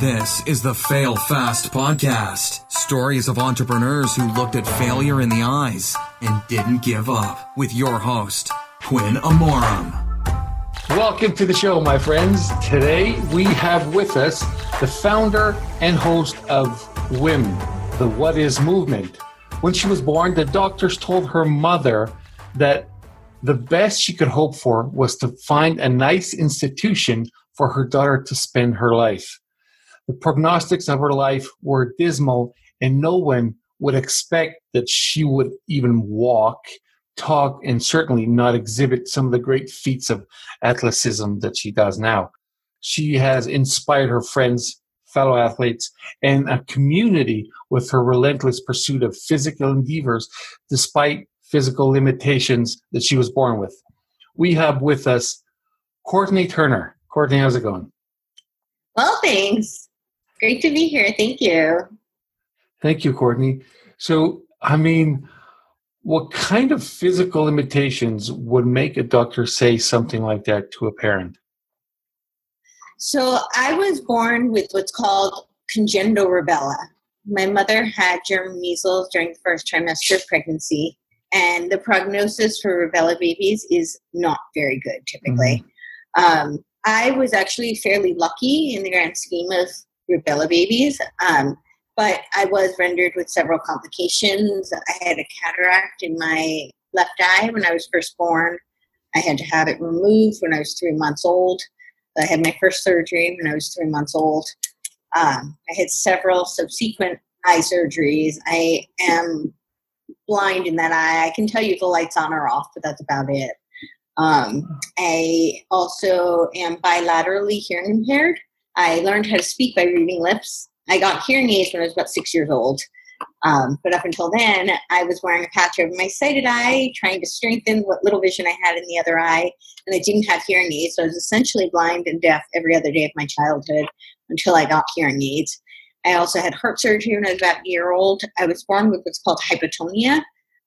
This is the Fail Fast podcast. Stories of entrepreneurs who looked at failure in the eyes and didn't give up. With your host, Quinn Amorum. Welcome to the show, my friends. Today we have with us the founder and host of WIM, the What Is Movement. When she was born, the doctors told her mother that the best she could hope for was to find a nice institution for her daughter to spend her life. The prognostics of her life were dismal, and no one would expect that she would even walk, talk, and certainly not exhibit some of the great feats of athleticism that she does now. She has inspired her friends, fellow athletes, and a community with her relentless pursuit of physical endeavors despite physical limitations that she was born with. We have with us Courtney Turner. Courtney, how's it going? Well, thanks. Great to be here. Thank you. Thank you, Courtney. So, I mean, what kind of physical limitations would make a doctor say something like that to a parent? So, I was born with what's called congenital rubella. My mother had German measles during the first trimester of pregnancy, and the prognosis for rubella babies is not very good typically. Mm-hmm. Um, I was actually fairly lucky in the grand scheme of rubella babies. Um, but I was rendered with several complications. I had a cataract in my left eye when I was first born. I had to have it removed when I was three months old. I had my first surgery when I was three months old. Um, I had several subsequent eye surgeries. I am blind in that eye. I can tell you the light's on or off, but that's about it. Um, I also am bilaterally hearing impaired. I learned how to speak by reading lips. I got hearing aids when I was about six years old. Um, but up until then, I was wearing a patch over my sighted eye, trying to strengthen what little vision I had in the other eye. And I didn't have hearing aids, so I was essentially blind and deaf every other day of my childhood until I got hearing aids. I also had heart surgery when I was about a year old. I was born with what's called hypotonia.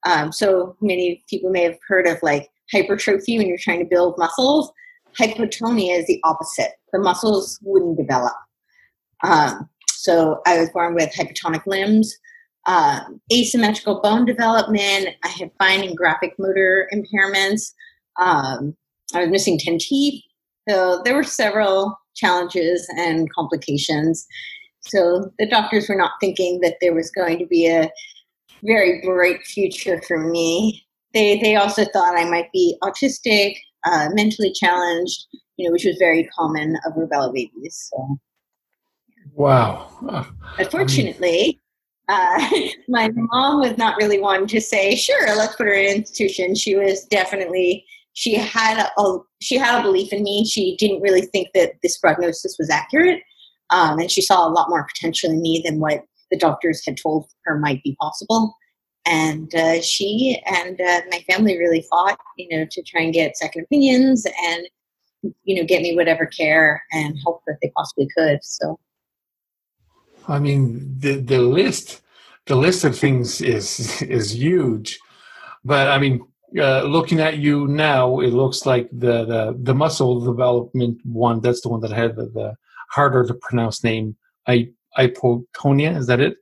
Um, so many people may have heard of like hypertrophy when you're trying to build muscles. Hypotonia is the opposite. The muscles wouldn't develop. Um, so I was born with hypotonic limbs, um, asymmetrical bone development. I had fine and graphic motor impairments. Um, I was missing 10 teeth. So there were several challenges and complications. So the doctors were not thinking that there was going to be a very bright future for me. They, they also thought I might be autistic, uh, mentally challenged, you know, which was very common of rubella babies. So, wow. Unfortunately, uh, my mom was not really one to say, "Sure, let's put her in an institution." She was definitely she had a she had a belief in me. She didn't really think that this prognosis was accurate, um, and she saw a lot more potential in me than what the doctors had told her might be possible and uh, she and uh, my family really fought you know to try and get second opinions and you know get me whatever care and help that they possibly could so. I mean the the list the list of things is is huge. But i mean uh, looking at you now it looks like the the, the muscle development one that's the one that had the, the harder to pronounce name I, hypotonia is that it?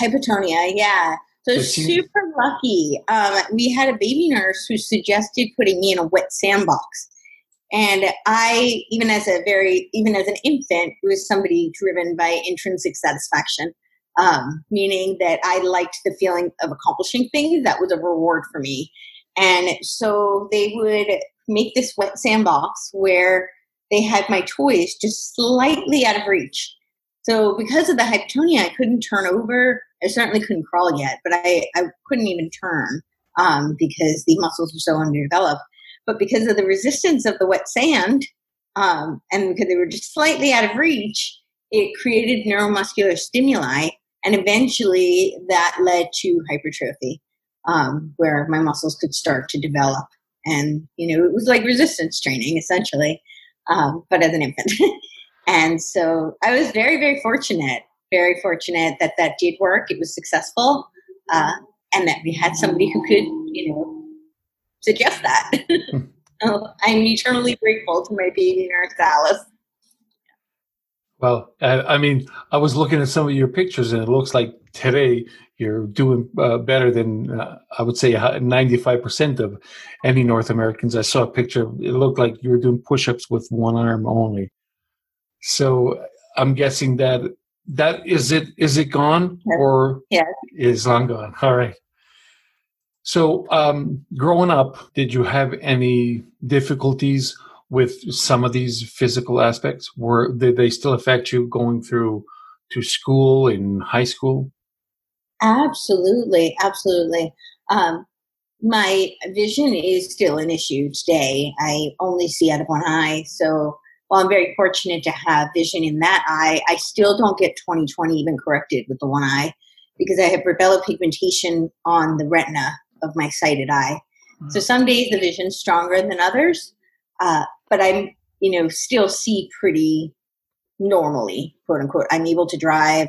Hypotonia yeah so super lucky. Um, we had a baby nurse who suggested putting me in a wet sandbox. And I, even as a very, even as an infant, was somebody driven by intrinsic satisfaction, um, meaning that I liked the feeling of accomplishing things. That was a reward for me. And so they would make this wet sandbox where they had my toys just slightly out of reach. So because of the hypotonia, I couldn't turn over I certainly couldn't crawl yet, but I, I couldn't even turn um, because the muscles were so underdeveloped. But because of the resistance of the wet sand, um, and because they were just slightly out of reach, it created neuromuscular stimuli, and eventually that led to hypertrophy, um, where my muscles could start to develop. And you know, it was like resistance training essentially, um, but as an infant. and so I was very, very fortunate very fortunate that that did work. It was successful, uh, and that we had somebody who could, you know, suggest that. I'm eternally grateful to my baby nurse, Alice. Well, uh, I mean, I was looking at some of your pictures, and it looks like today you're doing uh, better than uh, I would say 95% of any North Americans. I saw a picture; it looked like you were doing push-ups with one arm only. So I'm guessing that that is it. Is it gone or yeah. is long gone? All right. So, um, growing up, did you have any difficulties with some of these physical aspects? Were did they still affect you going through to school in high school? Absolutely, absolutely. Um, my vision is still an issue today. I only see out of one eye, so while I'm very fortunate to have vision in that eye, I still don't get 20/20 even corrected with the one eye because I have rubella pigmentation on the retina of my sighted eye. Mm-hmm. So some days the vision's stronger than others, uh, but I'm you know still see pretty normally, quote unquote. I'm able to drive,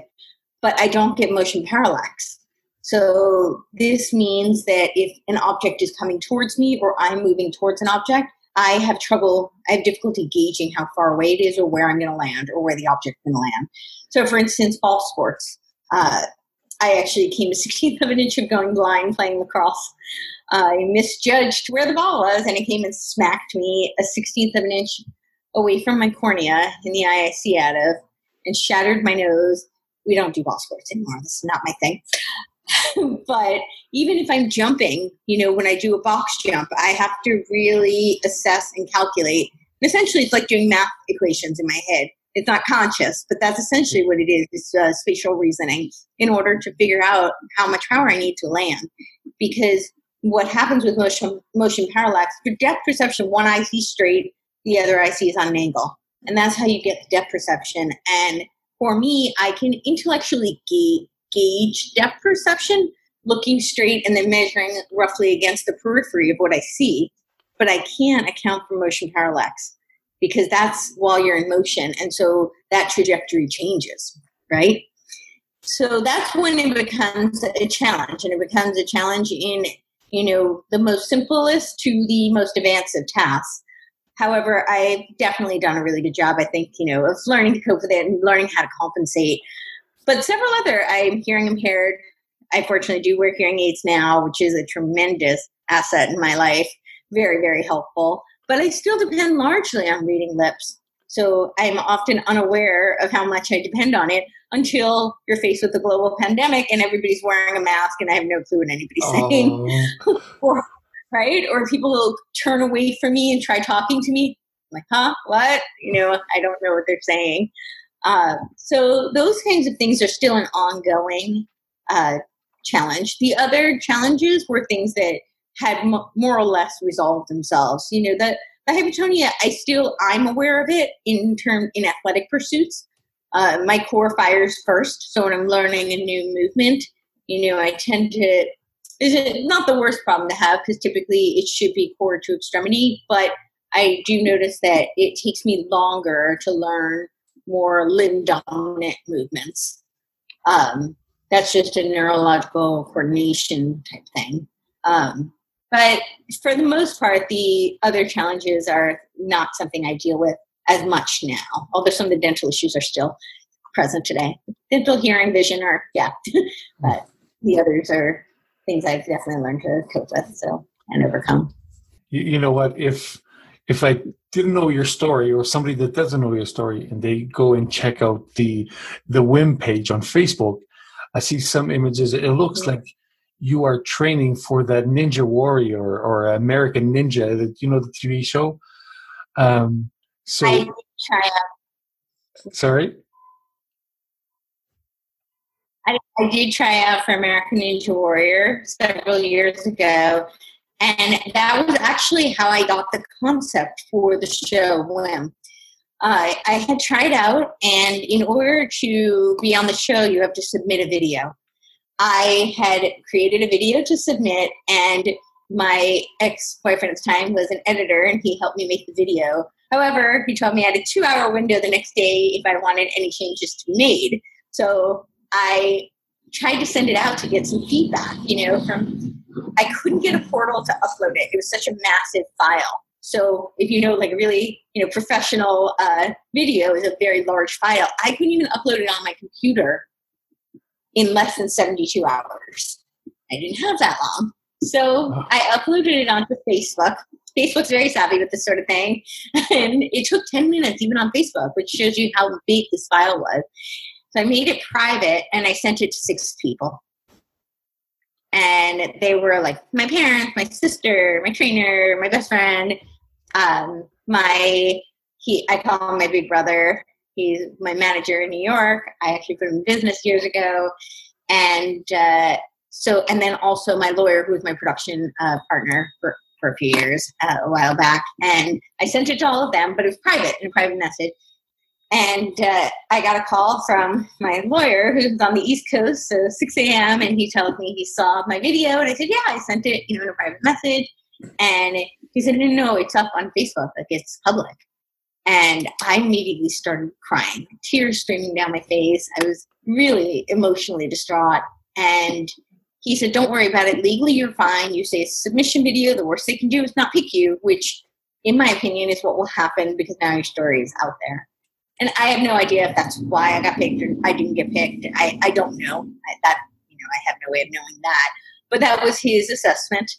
but I don't get motion parallax. So this means that if an object is coming towards me or I'm moving towards an object, I have trouble, I have difficulty gauging how far away it is or where I'm going to land or where the object's going to land. So, for instance, ball sports. Uh, I actually came to 16th of an inch of going blind playing lacrosse. I misjudged where the ball was and it came and smacked me a 16th of an inch away from my cornea in the eye I see out of and shattered my nose. We don't do ball sports anymore. This is not my thing. but even if I'm jumping, you know, when I do a box jump, I have to really assess and calculate. And essentially, it's like doing math equations in my head. It's not conscious, but that's essentially what it is. It's uh, spatial reasoning in order to figure out how much power I need to land. Because what happens with motion, motion parallax, for depth perception, one eye sees straight, the other eye sees on an angle. And that's how you get the depth perception. And for me, I can intellectually gauge gauge depth perception looking straight and then measuring roughly against the periphery of what I see, but I can't account for motion parallax because that's while you're in motion. And so that trajectory changes, right? So that's when it becomes a challenge, and it becomes a challenge in you know the most simplest to the most advanced of tasks. However, I've definitely done a really good job, I think, you know, of learning to cope with it and learning how to compensate but several other, I'm hearing impaired. I fortunately do wear hearing aids now, which is a tremendous asset in my life. Very, very helpful. But I still depend largely on reading lips. So I'm often unaware of how much I depend on it until you're faced with a global pandemic and everybody's wearing a mask and I have no clue what anybody's oh. saying. or, right? Or people will turn away from me and try talking to me. I'm like, huh? What? You know, I don't know what they're saying. Uh, so those kinds of things are still an ongoing uh, challenge. The other challenges were things that had m- more or less resolved themselves. You know, the, the hypotonia, I still, I'm aware of it in term in athletic pursuits. Uh, my core fires first. So when I'm learning a new movement, you know, I tend to, is not the worst problem to have because typically it should be core to extremity, but I do notice that it takes me longer to learn more limb dominant movements. Um, that's just a neurological coordination type thing. Um, but for the most part, the other challenges are not something I deal with as much now, although some of the dental issues are still present today. Dental, hearing, vision are, yeah, but the others are things I've definitely learned to cope with so and overcome. You, you know what? If if I didn't know your story or somebody that doesn't know your story and they go and check out the the WIM page on Facebook, I see some images. It looks like you are training for that Ninja Warrior or American Ninja, that you know the TV show. Um, so I try out. Sorry. I, I did try out for American Ninja Warrior several years ago, and that was actually how I got the concept for the show WIM. Uh, I had tried out, and in order to be on the show, you have to submit a video. I had created a video to submit, and my ex boyfriend at the time was an editor, and he helped me make the video. However, he told me I had a two hour window the next day if I wanted any changes to be made. So I tried to send it out to get some feedback, you know, from I couldn't get a portal to upload it. It was such a massive file. So if you know, like really you know professional uh, video is a very large file. I couldn't even upload it on my computer in less than 72 hours. I didn't have that long. So I uploaded it onto Facebook. Facebook's very savvy with this sort of thing. And it took 10 minutes even on Facebook, which shows you how big this file was. So I made it private and I sent it to six people. And they were like my parents, my sister, my trainer, my best friend, um, my he I call him my big brother. He's my manager in New York. I actually put him in business years ago. And uh, so and then also my lawyer who was my production uh, partner for, for a few years uh, a while back and i sent it to all of them but it was private in a private message and uh, i got a call from my lawyer who's on the east coast so 6 a.m and he tells me he saw my video and i said yeah i sent it you know in a private message and he said no no it's up on facebook like it's public and i immediately started crying tears streaming down my face i was really emotionally distraught and he said, Don't worry about it. Legally, you're fine. You say a submission video. The worst they can do is not pick you, which, in my opinion, is what will happen because now your story is out there. And I have no idea if that's why I got picked or I didn't get picked. I, I don't know. I, that you know, I have no way of knowing that. But that was his assessment.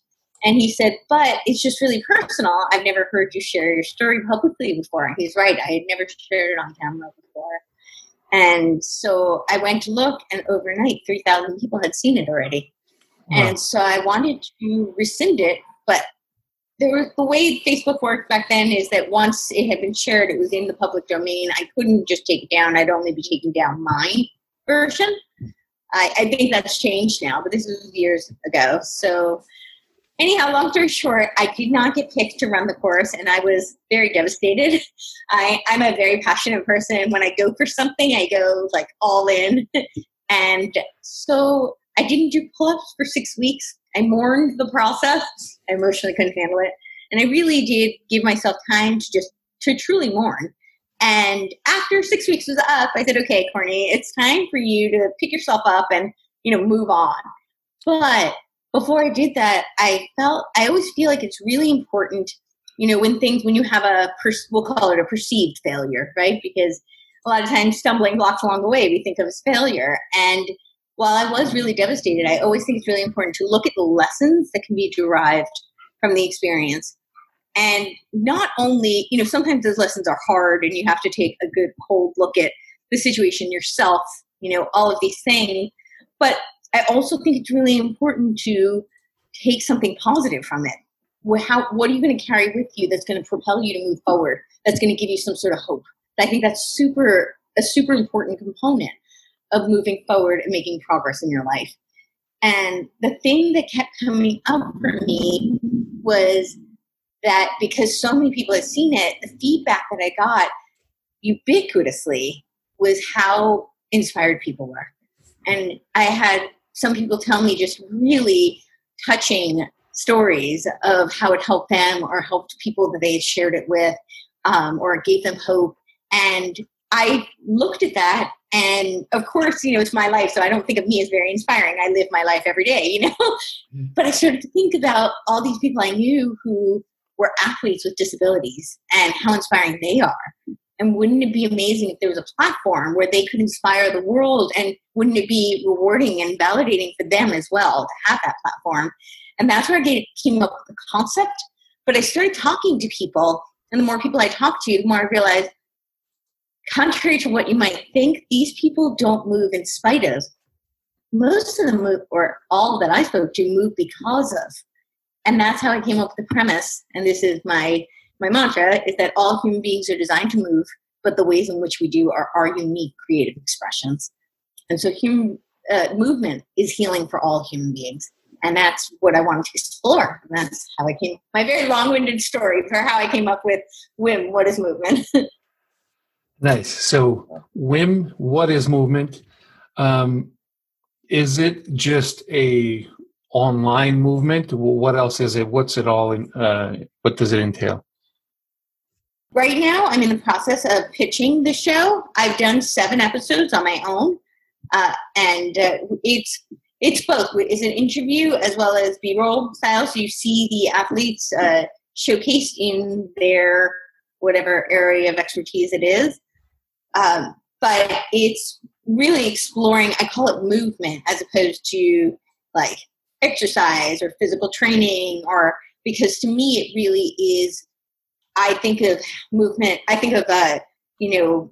And he said, But it's just really personal. I've never heard you share your story publicly before. And he's right. I had never shared it on camera before. And so I went to look, and overnight, 3,000 people had seen it already. Wow. And so I wanted to rescind it, but there was, the way Facebook worked back then is that once it had been shared, it was in the public domain. I couldn't just take it down. I'd only be taking down my version. I, I think that's changed now, but this was years ago. So anyhow, long story short, I did not get picked to run the course, and I was very devastated. I, I'm a very passionate person. When I go for something, I go like all in. and so I didn't do pull ups for six weeks. I mourned the process. I emotionally couldn't handle it. And I really did give myself time to just to truly mourn. And after six weeks was up, I said, okay, Courtney, it's time for you to pick yourself up and, you know, move on. But before I did that, I felt I always feel like it's really important, you know, when things when you have a we'll call it a perceived failure, right? Because a lot of times stumbling blocks along the way we think of as failure. And while I was really devastated, I always think it's really important to look at the lessons that can be derived from the experience. And not only, you know, sometimes those lessons are hard and you have to take a good cold look at the situation yourself, you know, all of these things. But I also think it's really important to take something positive from it. How, what are you going to carry with you that's going to propel you to move forward? That's going to give you some sort of hope. I think that's super a super important component of moving forward and making progress in your life. And the thing that kept coming up for me was that because so many people had seen it, the feedback that I got ubiquitously was how inspired people were. And I had some people tell me just really touching stories of how it helped them or helped people that they shared it with um, or gave them hope. And I looked at that and of course, you know, it's my life, so I don't think of me as very inspiring. I live my life every day, you know. Mm-hmm. But I started to think about all these people I knew who were athletes with disabilities and how inspiring they are. And wouldn't it be amazing if there was a platform where they could inspire the world? And wouldn't it be rewarding and validating for them as well to have that platform? And that's where I came up with the concept. But I started talking to people, and the more people I talked to, the more I realized contrary to what you might think, these people don't move in spite of. Most of them move, or all that I spoke to, move because of. And that's how I came up with the premise. And this is my my mantra: is that all human beings are designed to move, but the ways in which we do are our unique creative expressions. And so, human uh, movement is healing for all human beings and that's what I wanted to explore. And that's how I came. My very long-winded story for how I came up with WIM. What is movement? Nice. So, WIM, what is movement? Um, is it just a online movement? What else is it? What's it all? In, uh, what does it entail? Right now, I'm in the process of pitching the show. I've done seven episodes on my own, uh, and uh, it's it's both. It's an interview as well as B-roll style. So you see the athletes uh, showcased in their whatever area of expertise it is. Um, but it's really exploring, I call it movement as opposed to like exercise or physical training, or because to me it really is, I think of movement, I think of, uh, you know,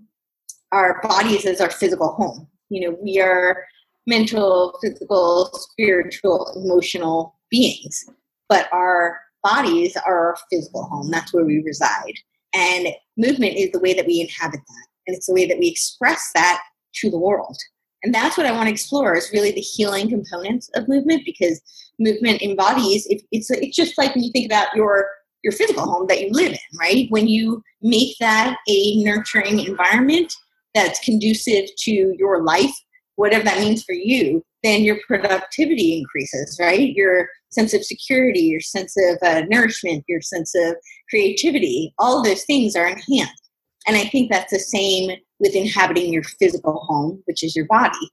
our bodies as our physical home. You know, we are mental, physical, spiritual, emotional beings, but our bodies are our physical home. That's where we reside. And movement is the way that we inhabit that. And it's the way that we express that to the world. And that's what I want to explore is really the healing components of movement because movement embodies it, it's it's just like when you think about your your physical home that you live in, right? When you make that a nurturing environment that's conducive to your life, whatever that means for you, then your productivity increases, right? Your sense of security, your sense of uh, nourishment, your sense of creativity, all those things are enhanced. And I think that's the same with inhabiting your physical home, which is your body.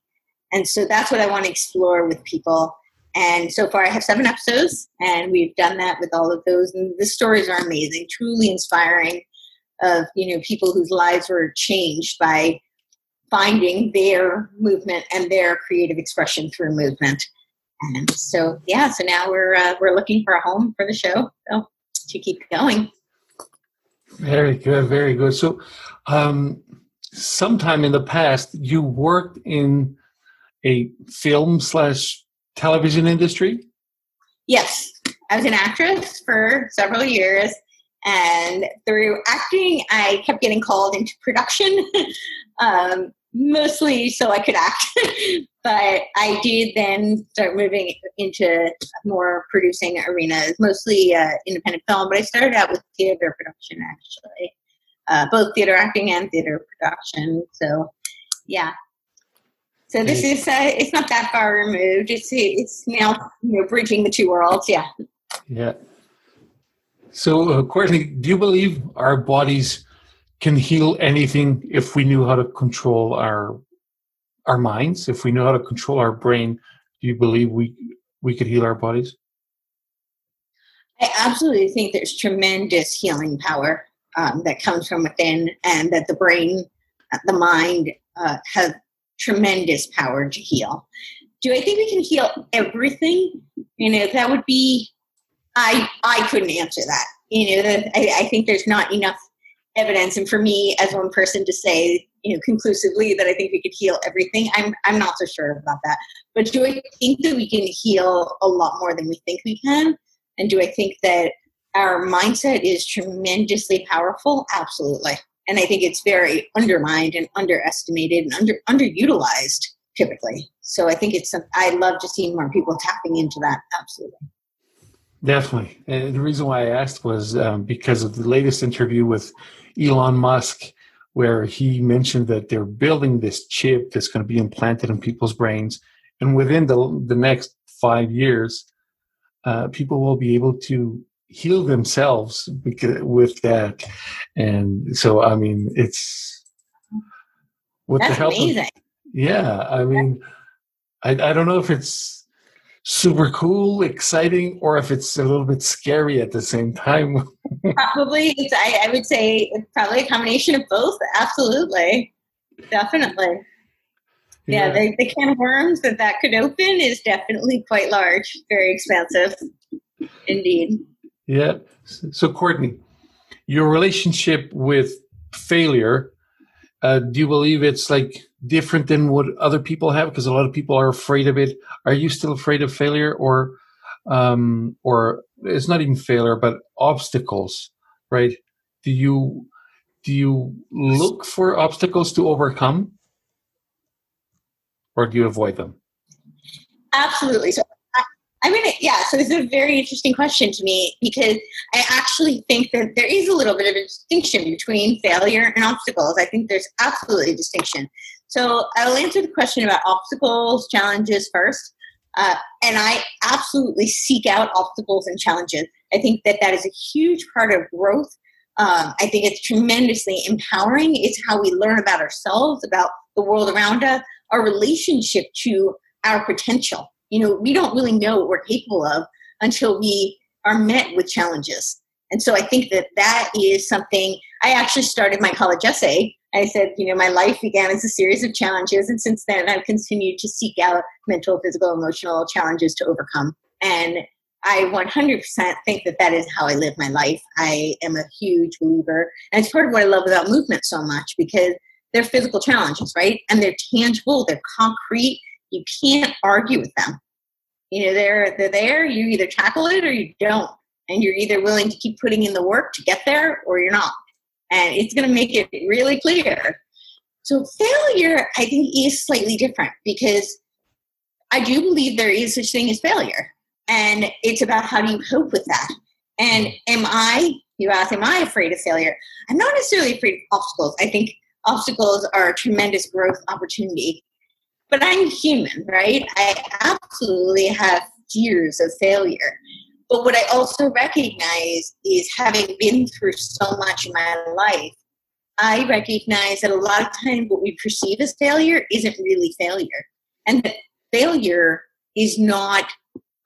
And so that's what I want to explore with people. And so far, I have seven episodes, and we've done that with all of those. And the stories are amazing, truly inspiring of you know people whose lives were changed by finding their movement and their creative expression through movement. And so, yeah, so now we're uh, we're looking for a home for the show so, to keep going. Very good, very good. So, um, sometime in the past, you worked in a film slash television industry. Yes, I was an actress for several years, and through acting, I kept getting called into production. um, mostly so I could act. but I did then start moving into more producing arenas, mostly uh, independent film. But I started out with theater production, actually, uh, both theater acting and theater production. So, yeah. So this is uh, it's not that far removed. It's it's now you know bridging the two worlds. Yeah. Yeah. So, uh, Courtney, do you believe our bodies can heal anything if we knew how to control our our minds. If we know how to control our brain do you believe we we could heal our bodies? I absolutely think there's tremendous healing power um, that comes from within and that the brain uh, the mind uh, have tremendous power to heal. Do i think we can heal everything? You know that would be i i couldn't answer that. You know I, I think there's not enough evidence and for me as one person to say you know conclusively that i think we could heal everything i'm i'm not so sure about that. But do i think that we can heal a lot more than we think we can? And do i think that our mindset is tremendously powerful? Absolutely. And i think it's very undermined and underestimated and under underutilized typically. So i think it's i love to see more people tapping into that. Absolutely. Definitely. And the reason why I asked was um, because of the latest interview with Elon Musk, where he mentioned that they're building this chip that's going to be implanted in people's brains. And within the, the next five years, uh, people will be able to heal themselves with that. And so, I mean, it's with that's the help amazing. Of, yeah, I mean, I, I don't know if it's super cool, exciting, or if it's a little bit scary at the same time. probably, it's, I, I would say it's probably a combination of both. Absolutely, definitely. Yeah, yeah the, the can of worms that that could open is definitely quite large, very expansive, indeed. Yeah. So, Courtney, your relationship with failure, uh, do you believe it's like different than what other people have because a lot of people are afraid of it. Are you still afraid of failure or um or it's not even failure but obstacles right? Do you do you look for obstacles to overcome? Or do you avoid them? Absolutely. So I mean, yeah, so it's a very interesting question to me because I actually think that there is a little bit of a distinction between failure and obstacles. I think there's absolutely a distinction. So I'll answer the question about obstacles, challenges first. Uh, and I absolutely seek out obstacles and challenges. I think that that is a huge part of growth. Um, I think it's tremendously empowering. It's how we learn about ourselves, about the world around us, our relationship to our potential. You know, we don't really know what we're capable of until we are met with challenges. And so I think that that is something I actually started my college essay. I said, you know, my life began as a series of challenges, and since then I've continued to seek out mental, physical, emotional challenges to overcome. And I 100% think that that is how I live my life. I am a huge believer. And it's part of what I love about movement so much because they're physical challenges, right? And they're tangible, they're concrete. You can't argue with them. You know, they're, they're there, you either tackle it or you don't. And you're either willing to keep putting in the work to get there or you're not. And it's going to make it really clear. So, failure, I think, is slightly different because I do believe there is such thing as failure and it's about how do you cope with that and am i you ask am i afraid of failure i'm not necessarily afraid of obstacles i think obstacles are a tremendous growth opportunity but i'm human right? I absolutely have years of failure. But what i also recognize is having been through so much in my life i recognize that a lot of times what we perceive as failure isn't really failure. And that failure is not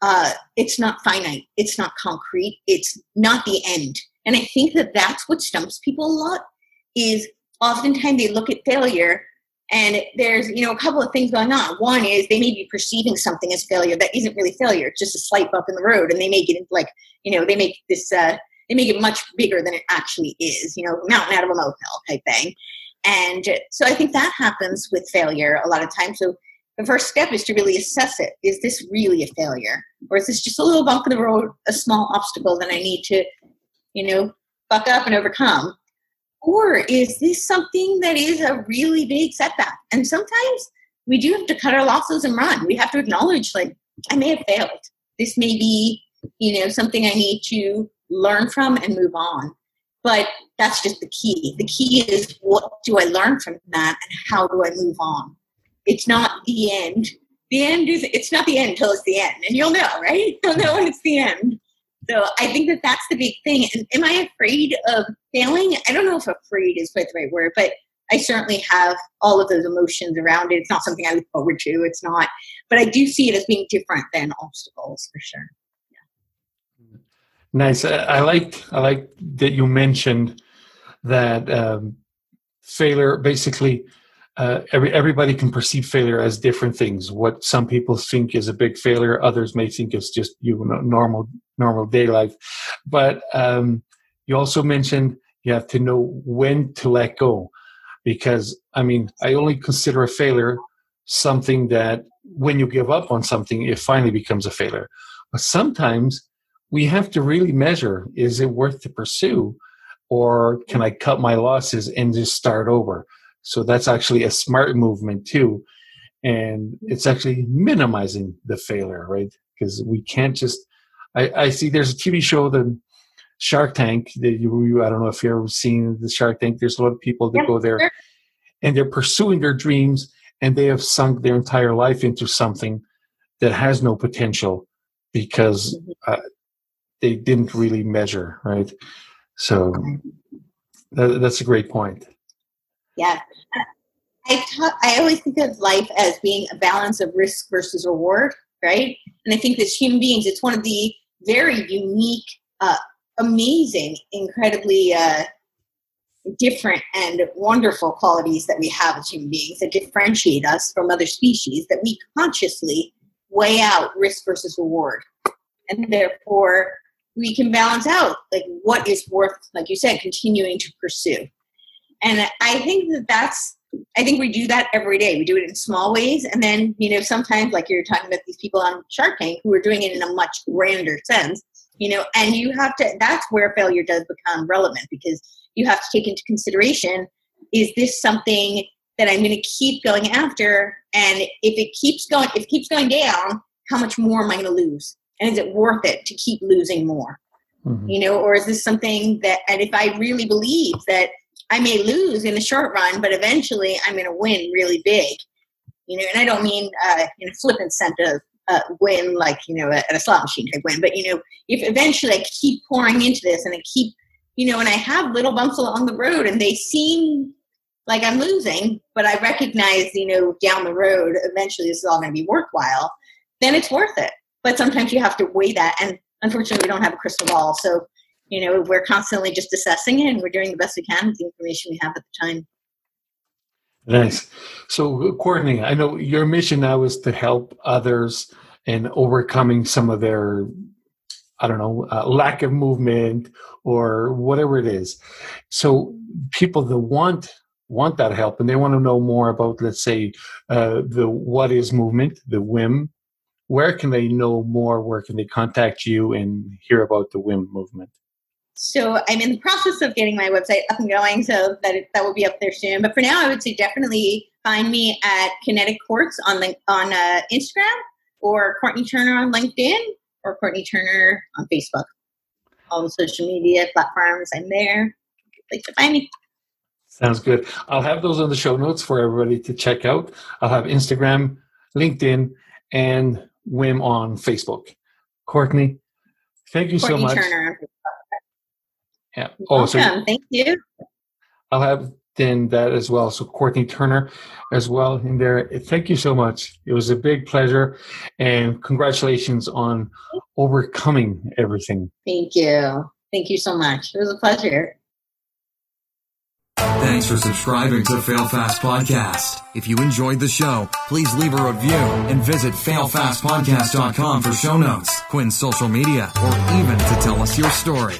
uh, it's not finite. It's not concrete. It's not the end. And i think that that's what stumps people a lot is oftentimes they look at failure and there's you know a couple of things going on one is they may be perceiving something as failure that isn't really failure it's just a slight bump in the road and they make it like you know they make this uh, they make it much bigger than it actually is you know mountain out of a molehill type thing and so i think that happens with failure a lot of times so the first step is to really assess it. Is this really a failure? Or is this just a little bump in the road, a small obstacle that I need to, you know, buck up and overcome? Or is this something that is a really big setback? And sometimes we do have to cut our losses and run. We have to acknowledge, like, I may have failed. This may be, you know, something I need to learn from and move on. But that's just the key. The key is what do I learn from that and how do I move on? it's not the end. The end is it's not the end until it's the end, and you'll know, right? You'll know when it's the end. So I think that that's the big thing. And am I afraid of failing? I don't know if afraid is quite the right word, but I certainly have all of those emotions around it. It's not something I look forward to. It's not, but I do see it as being different than obstacles for sure. Yeah. Nice. I like I like that you mentioned that um, failure basically uh, every everybody can perceive failure as different things. What some people think is a big failure, others may think is just you know normal normal day life. But um, you also mentioned you have to know when to let go, because I mean I only consider a failure something that when you give up on something, it finally becomes a failure. But sometimes we have to really measure: is it worth to pursue, or can I cut my losses and just start over? So that's actually a smart movement too. And it's actually minimizing the failure, right? Because we can't just, I, I see there's a TV show, the Shark Tank, that you, I don't know if you've ever seen the Shark Tank. There's a lot of people that go there and they're pursuing their dreams and they have sunk their entire life into something that has no potential because mm-hmm. uh, they didn't really measure, right? So that, that's a great point. Yeah. I, I always think of life as being a balance of risk versus reward, right? And I think as human beings, it's one of the very unique, uh, amazing, incredibly uh, different and wonderful qualities that we have as human beings that differentiate us from other species that we consciously weigh out risk versus reward. And therefore, we can balance out like what is worth, like you said, continuing to pursue. And I think that that's, I think we do that every day. We do it in small ways. And then, you know, sometimes, like you're talking about these people on Shark Tank who are doing it in a much grander sense, you know, and you have to, that's where failure does become relevant because you have to take into consideration is this something that I'm going to keep going after? And if it keeps going, if it keeps going down, how much more am I going to lose? And is it worth it to keep losing more? Mm-hmm. You know, or is this something that, and if I really believe that I may lose in the short run, but eventually I'm going to win really big. You know, and I don't mean uh, in a flippant sense of uh, win like you know at a slot machine type win, but you know, if eventually I keep pouring into this and I keep, you know, and I have little bumps along the road and they seem like I'm losing, but I recognize, you know, down the road, eventually this is all going to be worthwhile, then it's worth it. But sometimes you have to weigh that. And unfortunately, we don't have a crystal ball. So you know, we're constantly just assessing it and we're doing the best we can with the information we have at the time. Nice. So, Courtney, I know your mission now is to help others in overcoming some of their, I don't know, uh, lack of movement or whatever it is. So, people that want want that help and they want to know more about, let's say, uh, the what is movement, the WIM. Where can they know more? Where can they contact you and hear about the WIM movement? So I'm in the process of getting my website up and going, so that it, that will be up there soon. But for now, I would say definitely find me at Kinetic Courts on the, on uh, Instagram or Courtney Turner on LinkedIn or Courtney Turner on Facebook. All the social media platforms, I'm there. Like to find me. Sounds good. I'll have those on the show notes for everybody to check out. I'll have Instagram, LinkedIn, and WIM on Facebook. Courtney, thank you Courtney so much. Turner. Yeah. Oh, so Welcome. Thank you. I'll have then that as well. So Courtney Turner as well in there. Thank you so much. It was a big pleasure and congratulations on overcoming everything. Thank you. Thank you so much. It was a pleasure. Thanks for subscribing to Fail Fast Podcast. If you enjoyed the show, please leave a review and visit failfastpodcast.com for show notes, Quinn's social media, or even to tell us your story.